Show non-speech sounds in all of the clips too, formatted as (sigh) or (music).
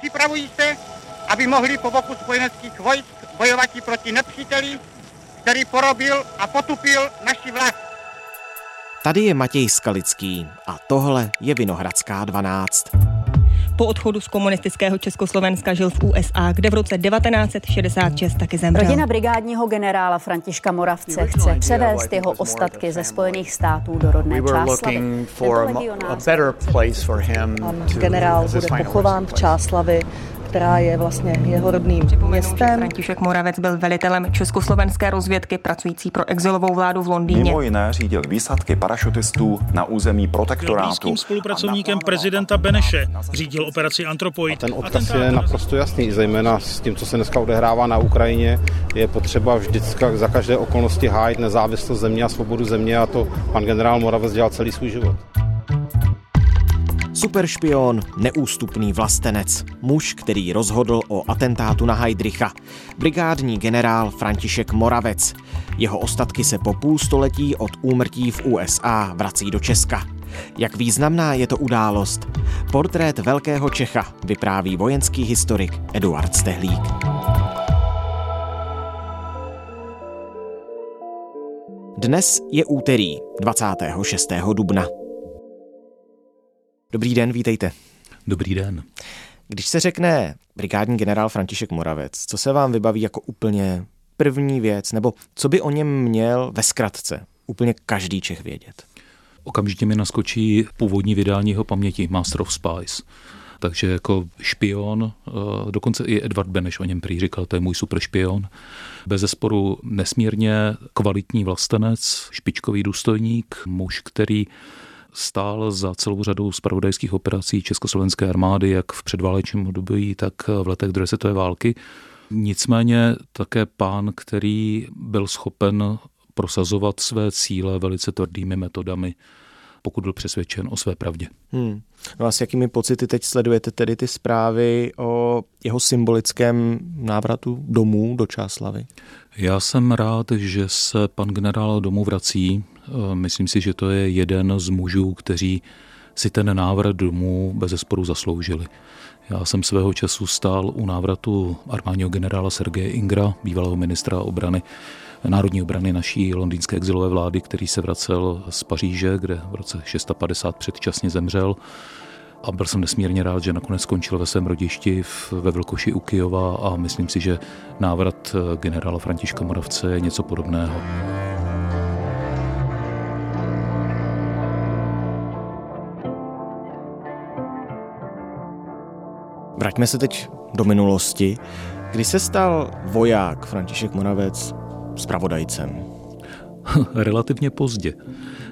připravují se, aby mohli po boku spojeneckých vojsk bojovat proti nepříteli, který porobil a potupil naši vlast. Tady je Matěj Skalický a tohle je Vinohradská 12. Po odchodu z komunistického Československa žil v USA, kde v roce 1966 taky zemřel. Rodina brigádního generála Františka Moravce chce převést jeho ostatky ze Spojených států do rodné Čáslavy. Generál bude pochován v Čáslavi která je vlastně jeho rodným městem. František Moravec byl velitelem československé rozvědky pracující pro exilovou vládu v Londýně. Mimo jiné řídil výsadky parašutistů na území protektorátu. Byl spolupracovníkem prezidenta Beneše, řídil operaci Antropoid. A ten odkaz je naprosto jasný, zejména s tím, co se dneska odehrává na Ukrajině. Je potřeba vždycky za každé okolnosti hájit nezávislost země a svobodu země a to pan generál Moravec dělal celý svůj život. Superšpion, neústupný vlastenec, muž, který rozhodl o atentátu na Heidricha, brigádní generál František Moravec. Jeho ostatky se po půl století od úmrtí v USA vrací do Česka. Jak významná je to událost? Portrét velkého Čecha vypráví vojenský historik Eduard Stehlík. Dnes je úterý 26. dubna. Dobrý den, vítejte. Dobrý den. Když se řekne brigádní generál František Moravec, co se vám vybaví jako úplně první věc, nebo co by o něm měl ve zkratce úplně každý Čech vědět? Okamžitě mi naskočí původní vydání jeho paměti Master of Spies. Takže jako špion, eh, dokonce i Edward Beneš o něm prý říkal, to je můj super špion. Bez zesporu nesmírně kvalitní vlastenec, špičkový důstojník, muž, který stál za celou řadou spravodajských operací Československé armády, jak v předválečném období, tak v letech druhé světové války. Nicméně také pán, který byl schopen prosazovat své cíle velice tvrdými metodami, pokud byl přesvědčen o své pravdě. Hmm. No a s jakými pocity teď sledujete tedy ty zprávy o jeho symbolickém návratu domů do Čáslavy? Já jsem rád, že se pan generál domů vrací. Eh, myslím si, že to je jeden z mužů, kteří si ten návrat domů bez zesporu zasloužili. Já jsem svého času stál u návratu armádního generála Sergeje Ingra, bývalého ministra obrany, národní obrany naší londýnské exilové vlády, který se vracel z Paříže, kde v roce 650 předčasně zemřel. A byl jsem nesmírně rád, že nakonec skončil ve svém rodišti ve Vlkoši u Kijova a myslím si, že návrat generála Františka Moravce je něco podobného. Vraťme se teď do minulosti. Kdy se stal voják František Moravec spravodajcem? (laughs) Relativně pozdě.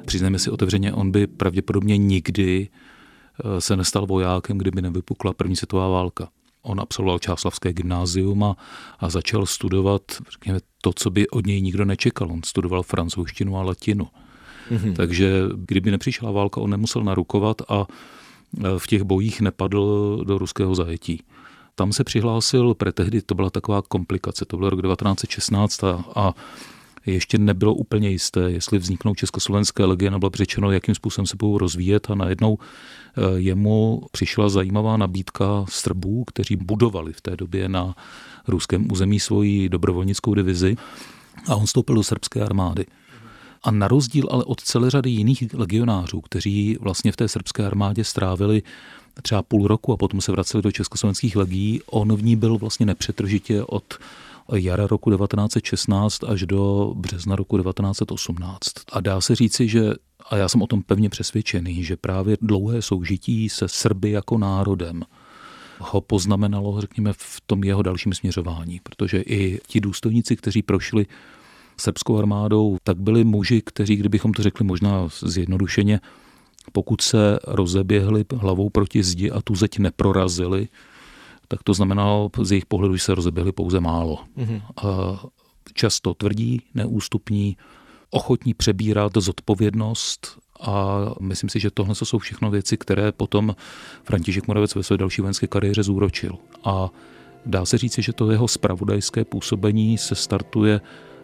Přiznejme si otevřeně, on by pravděpodobně nikdy eh, se nestal vojákem, kdyby nevypukla první světová válka. On absolvoval Čáslavské gymnázium a, a začal studovat řekněme, to, co by od něj nikdo nečekal. On studoval francouzštinu a latinu. Mm-hmm. Takže kdyby nepřišla válka, on nemusel narukovat a v těch bojích nepadl do ruského zajetí. Tam se přihlásil, pretehdy to byla taková komplikace, to byl rok 1916 a, a ještě nebylo úplně jisté, jestli vzniknou československé legie, nebylo řečeno, jakým způsobem se budou rozvíjet a najednou eh, jemu přišla zajímavá nabídka Srbů, kteří budovali v té době na ruském území svoji dobrovolnickou divizi a on vstoupil do srbské armády. A na rozdíl ale od celé řady jiných legionářů, kteří vlastně v té srbské armádě strávili třeba půl roku a potom se vraceli do československých legií, on v ní byl vlastně nepřetržitě od jara roku 1916 až do března roku 1918. A dá se říci, že, a já jsem o tom pevně přesvědčený, že právě dlouhé soužití se Srby jako národem ho poznamenalo, řekněme, v tom jeho dalším směřování, protože i ti důstojníci, kteří prošli srbskou armádou, tak byli muži, kteří, kdybychom to řekli možná zjednodušeně, pokud se rozeběhli hlavou proti zdi a tu zeď neprorazili, tak to znamenalo z jejich pohledu, že se rozeběhli pouze málo. Mm-hmm. Často tvrdí, neústupní, ochotní přebírat zodpovědnost a myslím si, že tohle jsou všechno věci, které potom František Moravec ve své další vojenské kariéře zúročil. A dá se říci, že to jeho spravodajské působení se startuje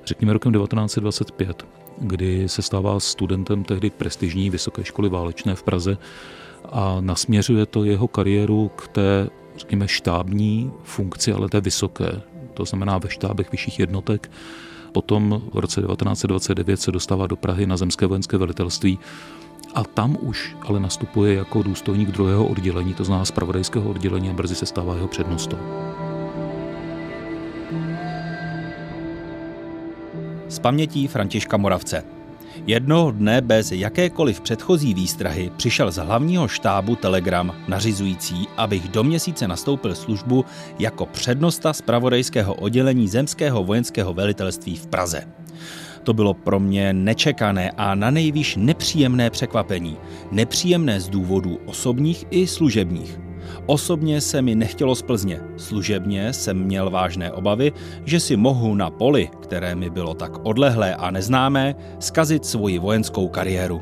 řekněme rokem 1925, kdy se stává studentem tehdy prestižní vysoké školy válečné v Praze a nasměřuje to jeho kariéru k té řekněme, štábní funkci, ale té vysoké. To znamená ve štábech vyšších jednotek. Potom v roce 1929 se dostává do Prahy na zemské vojenské velitelství a tam už ale nastupuje jako důstojník druhého oddělení, to znamená zpravodajského oddělení a brzy se stává jeho přednostou. Z pamětí Františka Moravce. Jednoho dne bez jakékoliv předchozí výstrahy přišel z hlavního štábu telegram nařizující, abych do měsíce nastoupil službu jako přednosta zpravodajského oddělení Zemského vojenského velitelství v Praze. To bylo pro mě nečekané a na nejvýš nepříjemné překvapení. Nepříjemné z důvodů osobních i služebních. Osobně se mi nechtělo z Plzně. Služebně jsem měl vážné obavy, že si mohu na poli, které mi bylo tak odlehlé a neznámé, skazit svoji vojenskou kariéru.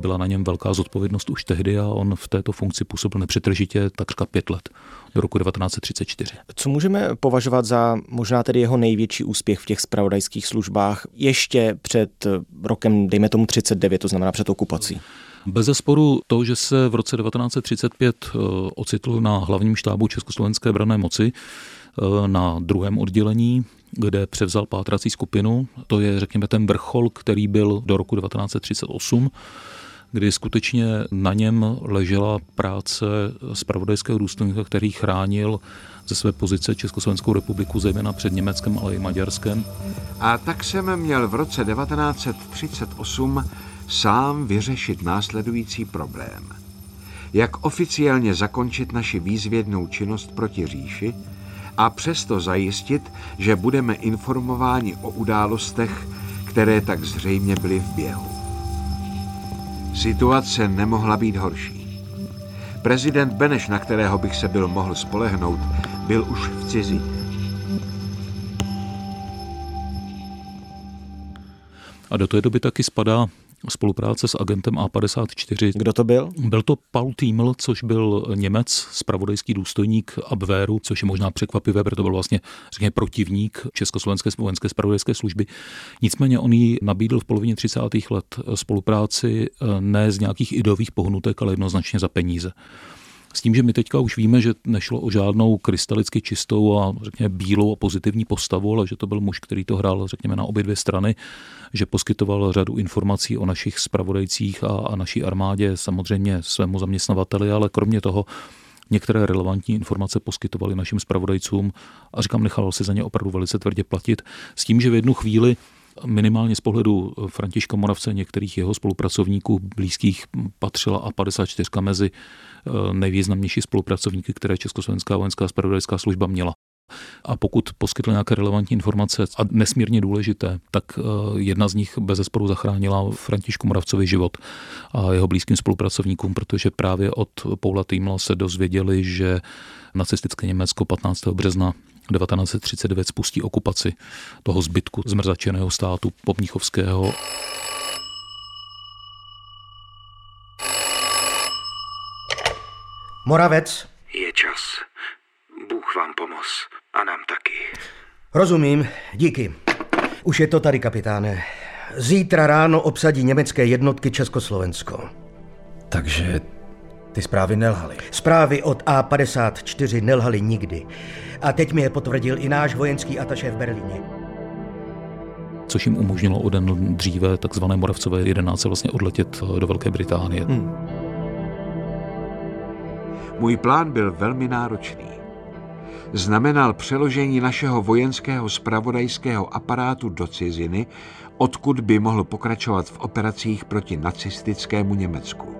Byla na něm velká zodpovědnost už tehdy a on v této funkci působil nepřetržitě takřka pět let, do roku 1934. Co můžeme považovat za možná tedy jeho největší úspěch v těch spravodajských službách ještě před rokem, dejme tomu 39, to znamená před okupací? Bez zesporu to, že se v roce 1935 eh, ocitl na hlavním štábu Československé brané moci, eh, na druhém oddělení, kde převzal pátrací skupinu. To je, řekněme, ten vrchol, který byl do roku 1938 kdy skutečně na něm ležela práce spravodajského důstojníka, který chránil ze své pozice Československou republiku, zejména před Německem, ale i Maďarskem. A tak jsem měl v roce 1938 sám vyřešit následující problém. Jak oficiálně zakončit naši výzvědnou činnost proti říši a přesto zajistit, že budeme informováni o událostech, které tak zřejmě byly v běhu. Situace nemohla být horší. Prezident Beneš, na kterého bych se byl mohl spolehnout, byl už v cizině. A do té doby taky spadá spolupráce s agentem A54. Kdo to byl? Byl to Paul Tieml, což byl Němec, spravodajský důstojník Abwehru, což je možná překvapivé, protože to byl vlastně, řekněme, protivník Československé vojenské spravodajské služby. Nicméně on jí nabídl v polovině 30. let spolupráci eh, ne z nějakých ideových pohnutek, ale jednoznačně za peníze. S tím, že my teďka už víme, že nešlo o žádnou krystalicky čistou a řekněme bílou a pozitivní postavu, ale že to byl muž, který to hrál, řekněme, na obě dvě strany, že poskytoval řadu informací o našich spravodajcích a, a naší armádě, samozřejmě svému zaměstnavateli, ale kromě toho některé relevantní informace poskytovali našim spravodajcům a říkám, nechal si za ně opravdu velice tvrdě platit. S tím, že v jednu chvíli minimálně z pohledu Františka Moravce některých jeho spolupracovníků blízkých patřila a 54 mezi eh, nejvýznamnější spolupracovníky, které Československá vojenská spravodajská služba měla. A pokud poskytl nějaké relevantní informace a nesmírně důležité, tak eh, jedna z nich bez zesporu zachránila Františku Moravcovi život a jeho blízkým spolupracovníkům, protože právě od Paula Týmla se dozvěděli, že nacistické Německo 15. března 1939 spustí okupaci toho zbytku zmrzačeného státu Pomníchovského. Moravec. Je čas. Bůh vám pomoz. A nám taky. Rozumím, díky. Už je to tady, kapitáne. Zítra ráno obsadí německé jednotky Československo. Takže ty zprávy nelhaly. Zprávy od A54 nelhaly nikdy. A teď mi je potvrdil i náš vojenský ataše v Berlíně. Což jim umožnilo o den dříve takzvané Moravcové 11 vlastně odletět do Velké Británie. Hmm. Můj plán byl velmi náročný. Znamenal přeložení našeho vojenského spravodajského aparátu do ciziny, odkud by mohl pokračovat v operacích proti nacistickému Německu.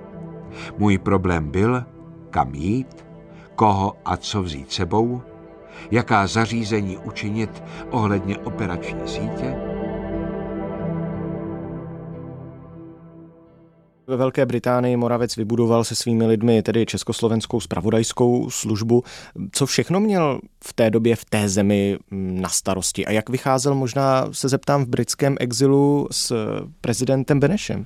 Můj problém byl, kam jít, koho a co vzít sebou, jaká zařízení učinit ohledně operační sítě, Ve Velké Británii Moravec vybudoval se svými lidmi tedy československou spravodajskou službu. Co všechno měl v té době v té zemi na starosti a jak vycházel možná se zeptám v britském exilu s prezidentem Benešem?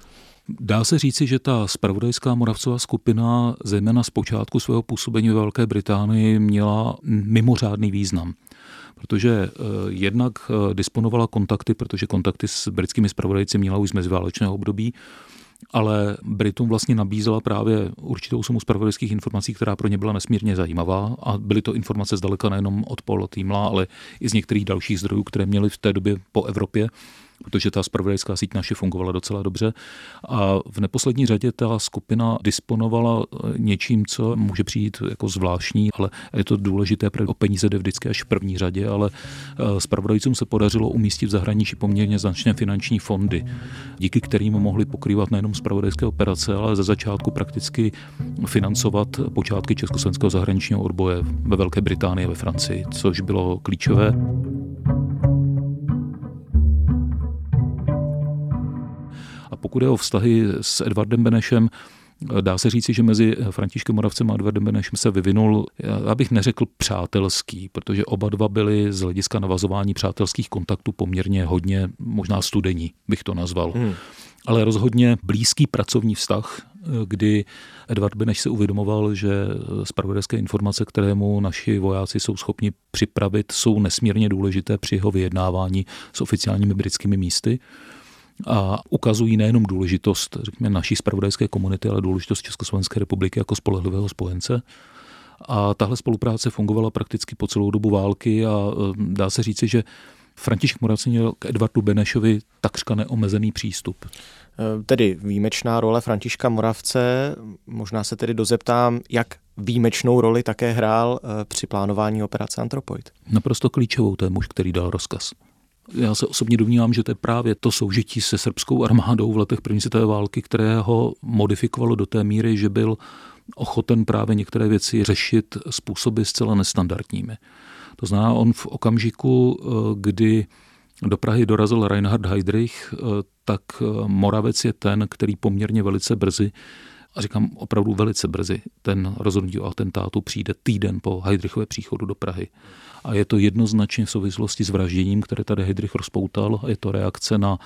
Dá se říci, že ta spravodajská moravcová skupina, zejména z počátku svého působení ve Velké Británii, měla mimořádný význam. Protože eh, jednak eh, disponovala kontakty, protože kontakty s britskými spravodajci měla už z meziválečného období, ale Britům vlastně nabízela právě určitou sumu spravodajských informací, která pro ně byla nesmírně zajímavá. A byly to informace zdaleka nejenom od Paula Týmla, ale i z některých dalších zdrojů, které měli v té době po Evropě protože ta spravodajská síť naše fungovala docela dobře. A v neposlední řadě ta skupina disponovala eh, něčím, co může přijít jako zvláštní, ale je to důležité, protože o peníze jde vždycky až v první řadě, ale eh, spravodajcům se podařilo umístit v zahraničí poměrně značné finanční fondy, díky kterým mohli pokrývat nejenom spravodajské operace, ale ze začátku prakticky financovat počátky československého zahraničního odboje ve Velké Británii a ve Francii, což bylo klíčové. Pokud je o vztahy s Edvardem Benešem, Dá se říci, že mezi Františkem Moravcem a Edvardem Benešem se vyvinul, já bych neřekl přátelský, protože oba dva byli z hlediska navazování přátelských kontaktů poměrně hodně, možná studení bych to nazval. Hmm. Ale rozhodně blízký pracovní vztah, kdy Edvard Beneš se uvědomoval, že spravodajské informace, které mu naši vojáci jsou schopni připravit, jsou nesmírně důležité při jeho vyjednávání s oficiálními britskými místy a ukazují nejenom důležitost řekněme, naší spravodajské komunity, ale důležitost Československé republiky jako spolehlivého spojence. A tahle spolupráce fungovala prakticky po celou dobu války a e, dá se říci, že František Moravci měl k Edvardu Benešovi takřka neomezený přístup. E, tedy výjimečná role Františka Moravce, možná se tedy dozeptám, jak výjimečnou roli také hrál e, při plánování operace Antropoid. Naprosto klíčovou, to je muž, který dal rozkaz. Já se osobně domnívám, že to je právě to soužití se srbskou armádou v letech první světové války, které ho modifikovalo do té míry, že byl ochoten právě některé věci řešit způsoby zcela nestandardními. To znamená, on v okamžiku, eh, kdy do Prahy dorazil Reinhard Heydrich, eh, tak eh, Moravec je ten, který poměrně velice brzy a říkám opravdu velice brzy, ten rozhodnutí o atentátu přijde týden po Heydrichově příchodu do Prahy. A je to jednoznačně v souvislosti s vražděním, které tady Heydrich rozpoutal. Je to reakce na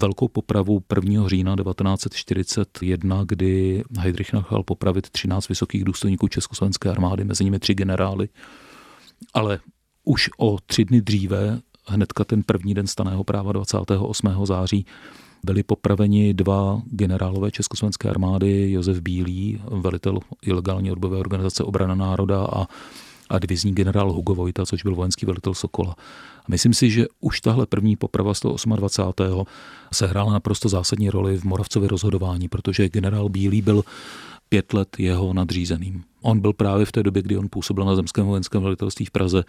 velkou popravu 1. října 1941, kdy Heydrich nechal popravit 13 vysokých důstojníků Československé armády, mezi nimi tři generály. Ale už o tři dny dříve, hnedka ten první den staného práva 28. září, byli popraveni dva generálové Československé armády, Josef Bílý, velitel ilegální odbové organizace Obrana národa a a divizní generál Hugo Vojta, což byl vojenský velitel Sokola. Myslím si, že už tahle první poprava z toho 28. sehrála naprosto zásadní roli v Moravcově rozhodování, protože generál Bílý byl pět let jeho nadřízeným. On byl právě v té době, kdy on působil na zemském vojenském velitelství v Praze,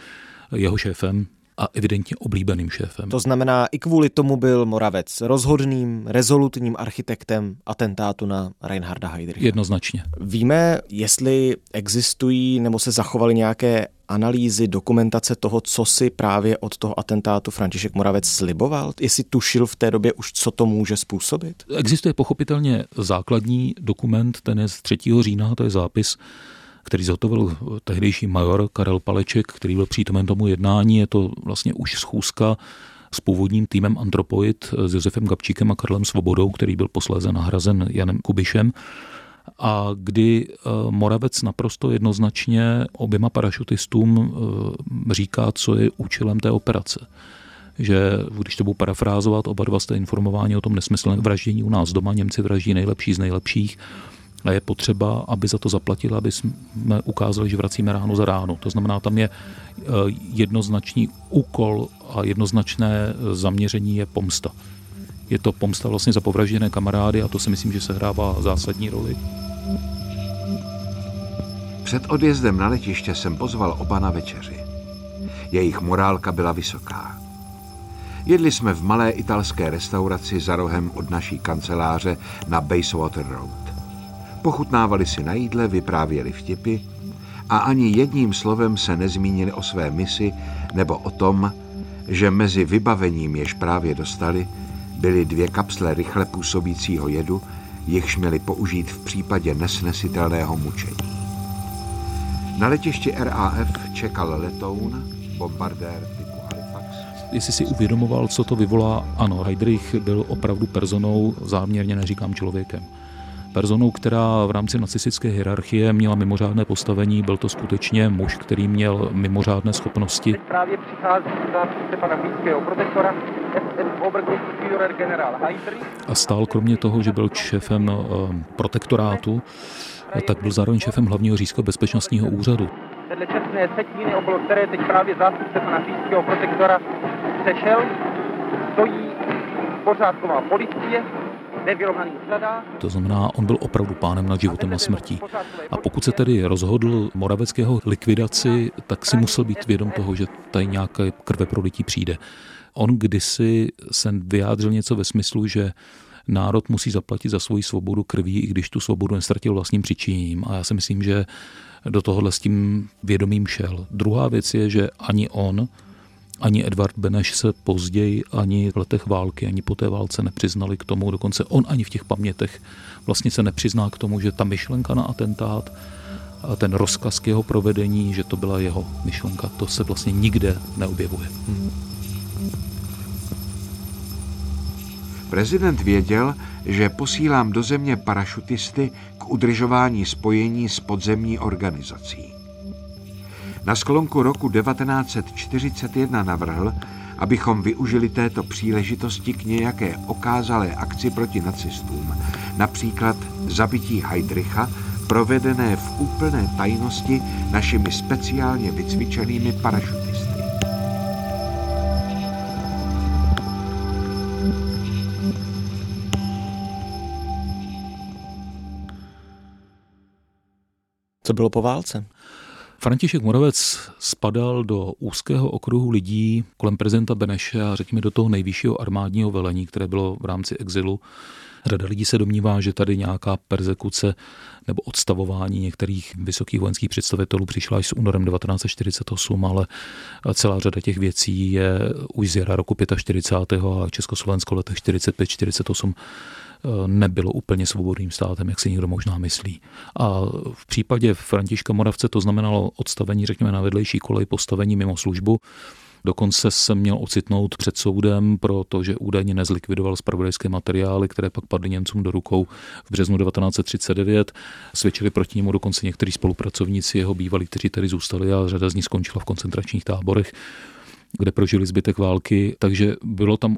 jeho šéfem a evidentně oblíbeným šéfem. To znamená, i kvůli tomu byl Moravec rozhodným, rezolutním architektem atentátu na Reinharda Heydricha. Jednoznačně. Víme, jestli existují nebo se zachovaly nějaké analýzy, dokumentace toho, co si právě od toho atentátu František Moravec sliboval? Jestli tušil v té době už, co to může způsobit? Existuje pochopitelně základní dokument, ten je z 3. října, to je zápis který zhotovil tehdejší major Karel Paleček, který byl přítomen tomu jednání. Je to vlastně už schůzka s původním týmem Antropoid s Josefem Gabčíkem a Karlem Svobodou, který byl posléze nahrazen Janem Kubišem. A kdy eh, Moravec naprosto jednoznačně oběma parašutistům eh, říká, co je účelem té operace. Že když to budu parafrázovat, oba dva jste informováni o tom nesmyslném vraždění u nás doma, Němci vraždí nejlepší z nejlepších a je potřeba, aby za to zaplatili, aby jsme ukázali, že vracíme ráno za ráno. To znamená, tam je eh, jednoznačný úkol a jednoznačné zaměření je pomsta. Je to pomsta vlastně za povražděné kamarády a to si myslím, že se hrává zásadní roli. Před odjezdem na letiště jsem pozval oba na večeři. Jejich morálka byla vysoká. Jedli jsme v malé italské restauraci za rohem od naší kanceláře na Basewater Road. Pochutnávali si na jídle, vyprávěli vtipy a ani jedním slovem se nezmínili o své misi nebo o tom, že mezi vybavením, jež právě dostali, byly dvě kapsle rychle působícího jedu, jichž měli použít v případě nesnesitelného mučení. Na letišti RAF čekal letoun, bombardér typu Halifax. Jestli si uvědomoval, co to vyvolá, ano, Heydrich byl opravdu personou, záměrně neříkám člověkem personou, která v rámci nacistické hierarchie měla mimořádné postavení. Byl to skutečně muž, který měl mimořádné schopnosti. Teď právě přichází zástupce pana blízkého protektora A stál kromě toho, že byl šéfem eh, protektorátu, tak byl zároveň šéfem hlavního říjského bezpečnostního úřadu. Vedle čestné setiny, okolo které teď právě zástupce pana říjského protektora sešel, stojí pořádková policie, to znamená, on byl opravdu pánem nad životem a smrtí. A pokud se tedy rozhodl Moraveckého likvidaci, tak si musel být vědom toho, že tady nějaké krve prolití přijde. On kdysi se vyjádřil něco ve smyslu, že národ musí zaplatit za svoji svobodu krví, i když tu svobodu nestratil vlastním přičiněním. A já si myslím, že do tohohle s tím vědomím šel. Druhá věc je, že ani on, ani Edvard Beneš se později, ani v letech války, ani po té válce nepřiznali k tomu, dokonce on ani v těch pamětech vlastně se nepřizná k tomu, že ta myšlenka na atentát a ten rozkaz k jeho provedení, že to byla jeho myšlenka, to se vlastně nikde neobjevuje. Prezident věděl, že posílám do země parašutisty k udržování spojení s podzemní organizací. Na sklonku roku 1941 navrhl, abychom využili této příležitosti k nějaké okázalé akci proti nacistům, například zabití Heidricha, provedené v úplné tajnosti našimi speciálně vycvičenými parašutisty. Co bylo po válce? František Moravec spadal do úzkého okruhu lidí kolem prezidenta Beneše a řekněme do toho nejvyššího armádního velení, které bylo v rámci exilu. Řada lidí se domnívá, že tady nějaká persekuce nebo odstavování některých vysokých vojenských představitelů přišla až s únorem 1948, ale celá řada těch věcí je už z jara roku 45. a Československo letech 45-48 Eh, nebylo úplně svobodným státem, jak si někdo možná myslí. A v případě Františka Moravce to znamenalo odstavení, řekněme, na vedlejší kolej, postavení mimo službu. Dokonce se měl ocitnout před soudem, protože údajně nezlikvidoval spravodajské materiály, které pak padly Němcům do rukou v březnu 1939. Svědčili proti němu dokonce někteří spolupracovníci jeho bývalí, kteří tady zůstali a řada z nich skončila v koncentračních táborech kde prožili zbytek války, takže bylo tam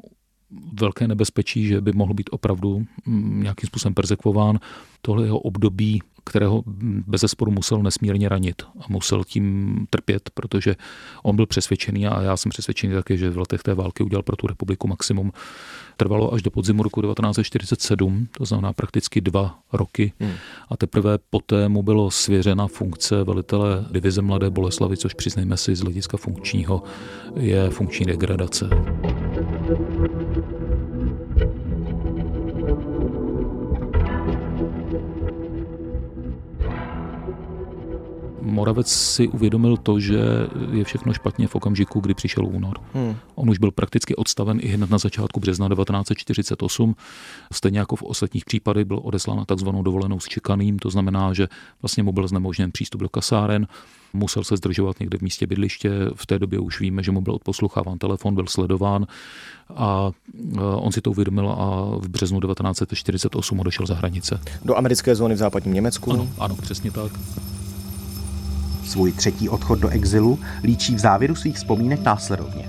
velké nebezpečí, že by mohl být opravdu mm, nějakým způsobem persekvován. Tohle jeho období, kterého bez zesporu musel nesmírně ranit a musel tím trpět, protože on byl přesvědčený a já jsem přesvědčený také, že v letech té války udělal pro tu republiku maximum. Trvalo až do podzimu roku 1947, to znamená prakticky dva roky hmm. a teprve poté mu bylo svěřena funkce velitele divize Mladé Boleslavy, což přiznejme si z hlediska funkčního je funkční degradace. Moravec si uvědomil to, že je všechno špatně v okamžiku, kdy přišel únor. Hmm. On už byl prakticky odstaven i hned na začátku března 1948. Stejně jako v ostatních případech byl odeslán na takzvanou dovolenou s čekaným, to znamená, že vlastně mu byl znemožněn přístup do kasáren, musel se zdržovat někde v místě bydliště. V té době už víme, že mu byl odposlucháván telefon, byl sledován a on si to uvědomil a v březnu 1948 odešel za hranice. Do americké zóny v západním Německu? Ano, ano přesně tak. Svůj třetí odchod do exilu líčí v závěru svých vzpomínek následovně.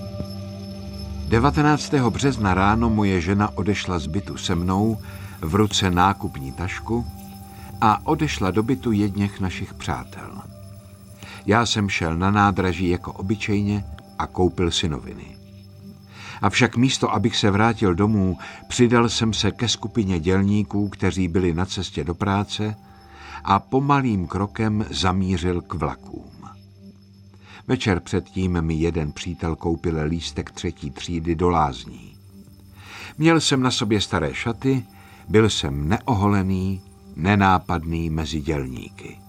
19. března ráno moje žena odešla z bytu se mnou, v ruce nákupní tašku a odešla do bytu jedněch našich přátel. Já jsem šel na nádraží jako obyčejně a koupil si noviny. Avšak místo, abych se vrátil domů, přidal jsem se ke skupině dělníků, kteří byli na cestě do práce a pomalým krokem zamířil k vlakům. Večer předtím mi jeden přítel koupil lístek třetí třídy do lázní. Měl jsem na sobě staré šaty, byl jsem neoholený, nenápadný mezi dělníky.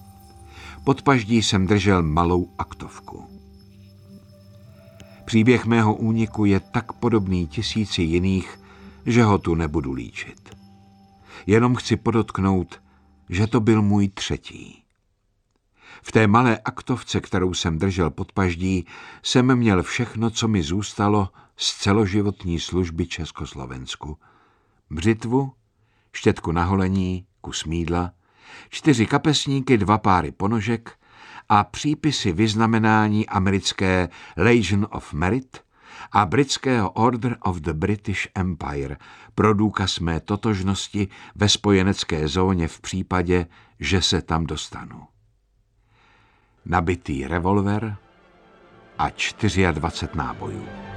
Pod paždí jsem držel malou aktovku. Příběh mého úniku je tak podobný tisíci jiných, že ho tu nebudu líčit. Jenom chci podotknout, že to byl můj třetí. V té malé aktovce, kterou jsem držel pod paždí, jsem měl všechno, co mi zůstalo z celoživotní služby Československu. Břitvu, štětku na holení, kus mídla, čtyři kapesníky, dva páry ponožek a přípisy vyznamenání americké Legion of Merit a britského Order of the British Empire pro důkaz mé totožnosti ve spojenecké zóně v případě, že se tam dostanu. Nabitý revolver a 24 nábojů.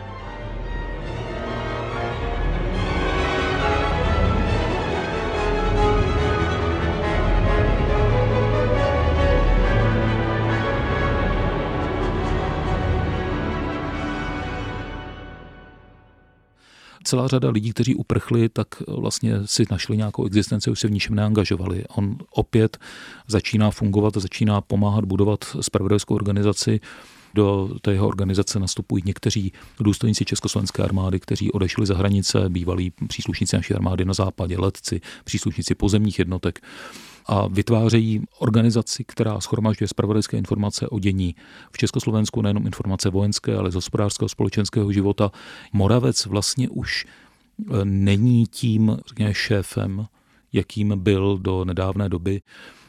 Celá řada lidí, kteří uprchli, tak vlastně si našli nějakou existenci, už se v ničem neangažovali. On opět začíná fungovat, začíná pomáhat budovat spravodajskou organizaci, do té jeho organizace nastupují někteří důstojníci Československé armády, kteří odešli za hranice, bývalí příslušníci naší armády na západě, letci, příslušníci pozemních jednotek a vytvářejí organizaci, která schromažďuje spravodajské informace o dění v Československu, nejenom informace vojenské, ale z hospodářského společenského života. Moravec vlastně už e, není tím řekněme, šéfem, jakým byl do nedávné doby.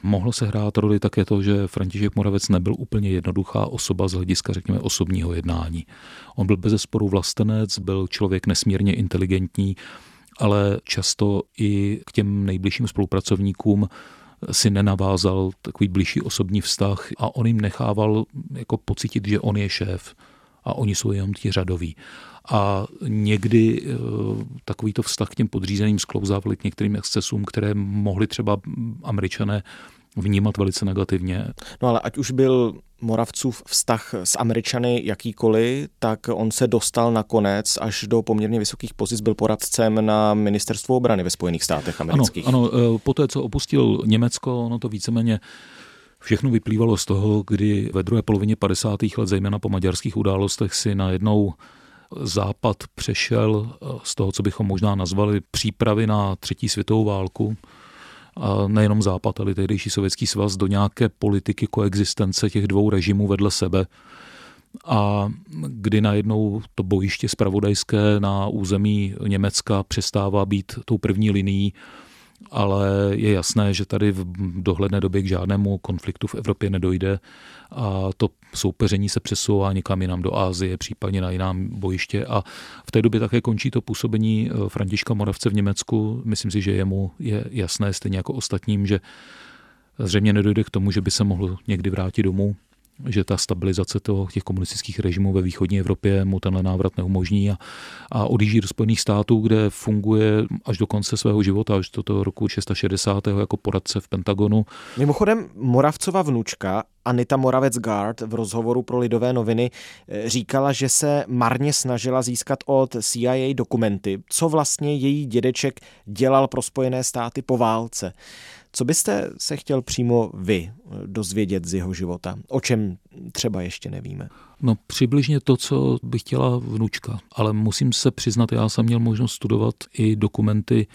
Mohlo se hrát roli také to, že František Moravec nebyl úplně jednoduchá osoba z hlediska, řekněme, osobního jednání. On byl bez sporu vlastenec, byl člověk nesmírně inteligentní, ale často i k těm nejbližším spolupracovníkům si nenavázal takový blížší osobní vztah a on jim nechával jako pocitit, že on je šéf a oni jsou jenom ti řadoví. A někdy eh, takovýto vztah k těm podřízeným sklouzávali k některým excesům, které mohli třeba američané vnímat velice negativně. No ale ať už byl Moravcův vztah s Američany jakýkoliv, tak on se dostal nakonec až do poměrně vysokých pozic, byl poradcem na ministerstvu obrany ve Spojených státech amerických. Ano, ano eh, po té, co opustil Německo, ono to víceméně Všechno vyplývalo z toho, kdy ve druhé polovině 50. let, zejména po maďarských událostech, si najednou Západ přešel eh, z toho, co bychom možná nazvali přípravy na třetí světovou válku, a nejenom Západ, ale tehdejší Sovětský svaz, do nějaké politiky koexistence těch dvou režimů vedle sebe. A kdy najednou to bojiště spravodajské na území Německa přestává být tou první linií, ale je jasné, že tady v dohledné době k žádnému konfliktu v Evropě nedojde a to soupeření se přesouvá někam jinam do Ázie, případně na jinám bojiště a v té době také končí to působení eh, Františka Moravce v Německu. Myslím si, že jemu je jasné, stejně jako ostatním, že zřejmě nedojde k tomu, že by se mohl někdy vrátit domů že ta stabilizace toho, těch komunistických režimů ve východní Evropě mu tenhle návrat neumožní a, a odjíždí do Spojených států, kde funguje až do konce svého života, až do toho roku 660. jako poradce v Pentagonu. Mimochodem, Moravcova vnučka Anita Moravec-Gard v rozhovoru pro Lidové noviny eh, říkala, že se marně snažila získat od CIA dokumenty, co vlastně její dědeček dělal pro Spojené státy po válce. Co byste se chtěl přímo vy eh, dozvědět z jeho života? O čem třeba ještě nevíme? No přibližně to, co by chtěla vnučka, ale musím se přiznat, já jsem měl možnost studovat i dokumenty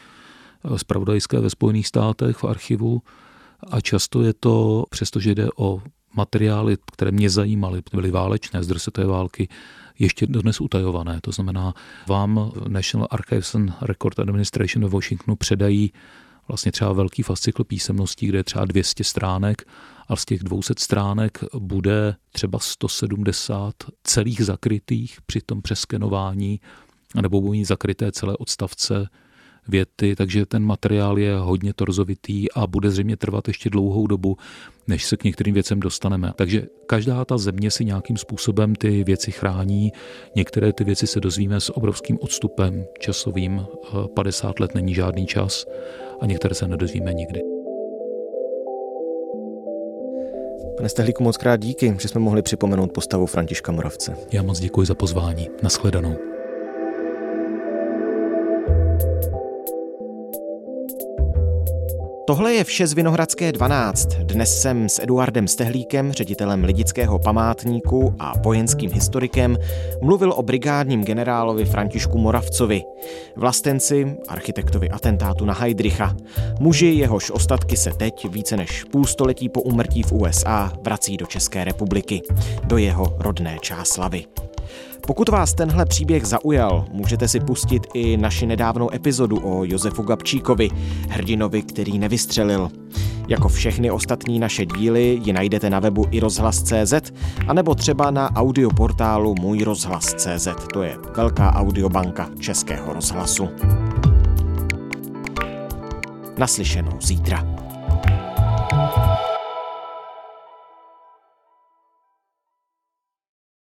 zpravodajské ve Spojených státech v archivu a často je to, přestože jde o materiály, které mě zajímaly, byly válečné z druhé války, ještě dodnes utajované. To znamená, vám National Archives and Record Administration ve Washingtonu předají vlastně třeba velký fascikl písemností, kde je třeba 200 stránek a z těch 200 stránek bude třeba 170 celých zakrytých při tom přeskenování, nebo budou mít zakryté celé odstavce věty, takže ten materiál je hodně torzovitý a bude zřejmě trvat ještě dlouhou dobu, než se k některým věcem dostaneme. Takže každá ta země si nějakým způsobem ty věci chrání. Některé ty věci se dozvíme s obrovským odstupem časovým. 50 let není žádný čas a některé se nedozvíme nikdy. Pane Stehlíku, moc krát díky, že jsme mohli připomenout postavu Františka Moravce. Já moc děkuji za pozvání. Naschledanou. Tohle je vše z Vinohradské 12. Dnes jsem s Eduardem Stehlíkem, ředitelem Lidického památníku a vojenským historikem, mluvil o brigádním generálovi Františku Moravcovi, vlastenci, architektovi atentátu na Heidricha, muži, jehož ostatky se teď, více než půl století po umrtí v USA, vrací do České republiky, do jeho rodné Čáslavy. Pokud vás tenhle příběh zaujal, můžete si pustit i naši nedávnou epizodu o Josefu Gabčíkovi, hrdinovi, který nevystřelil. Jako všechny ostatní naše díly ji najdete na webu i rozhlas.cz anebo třeba na audioportálu Můj rozhlas.cz. To je velká audiobanka Českého rozhlasu. Naslyšenou zítra.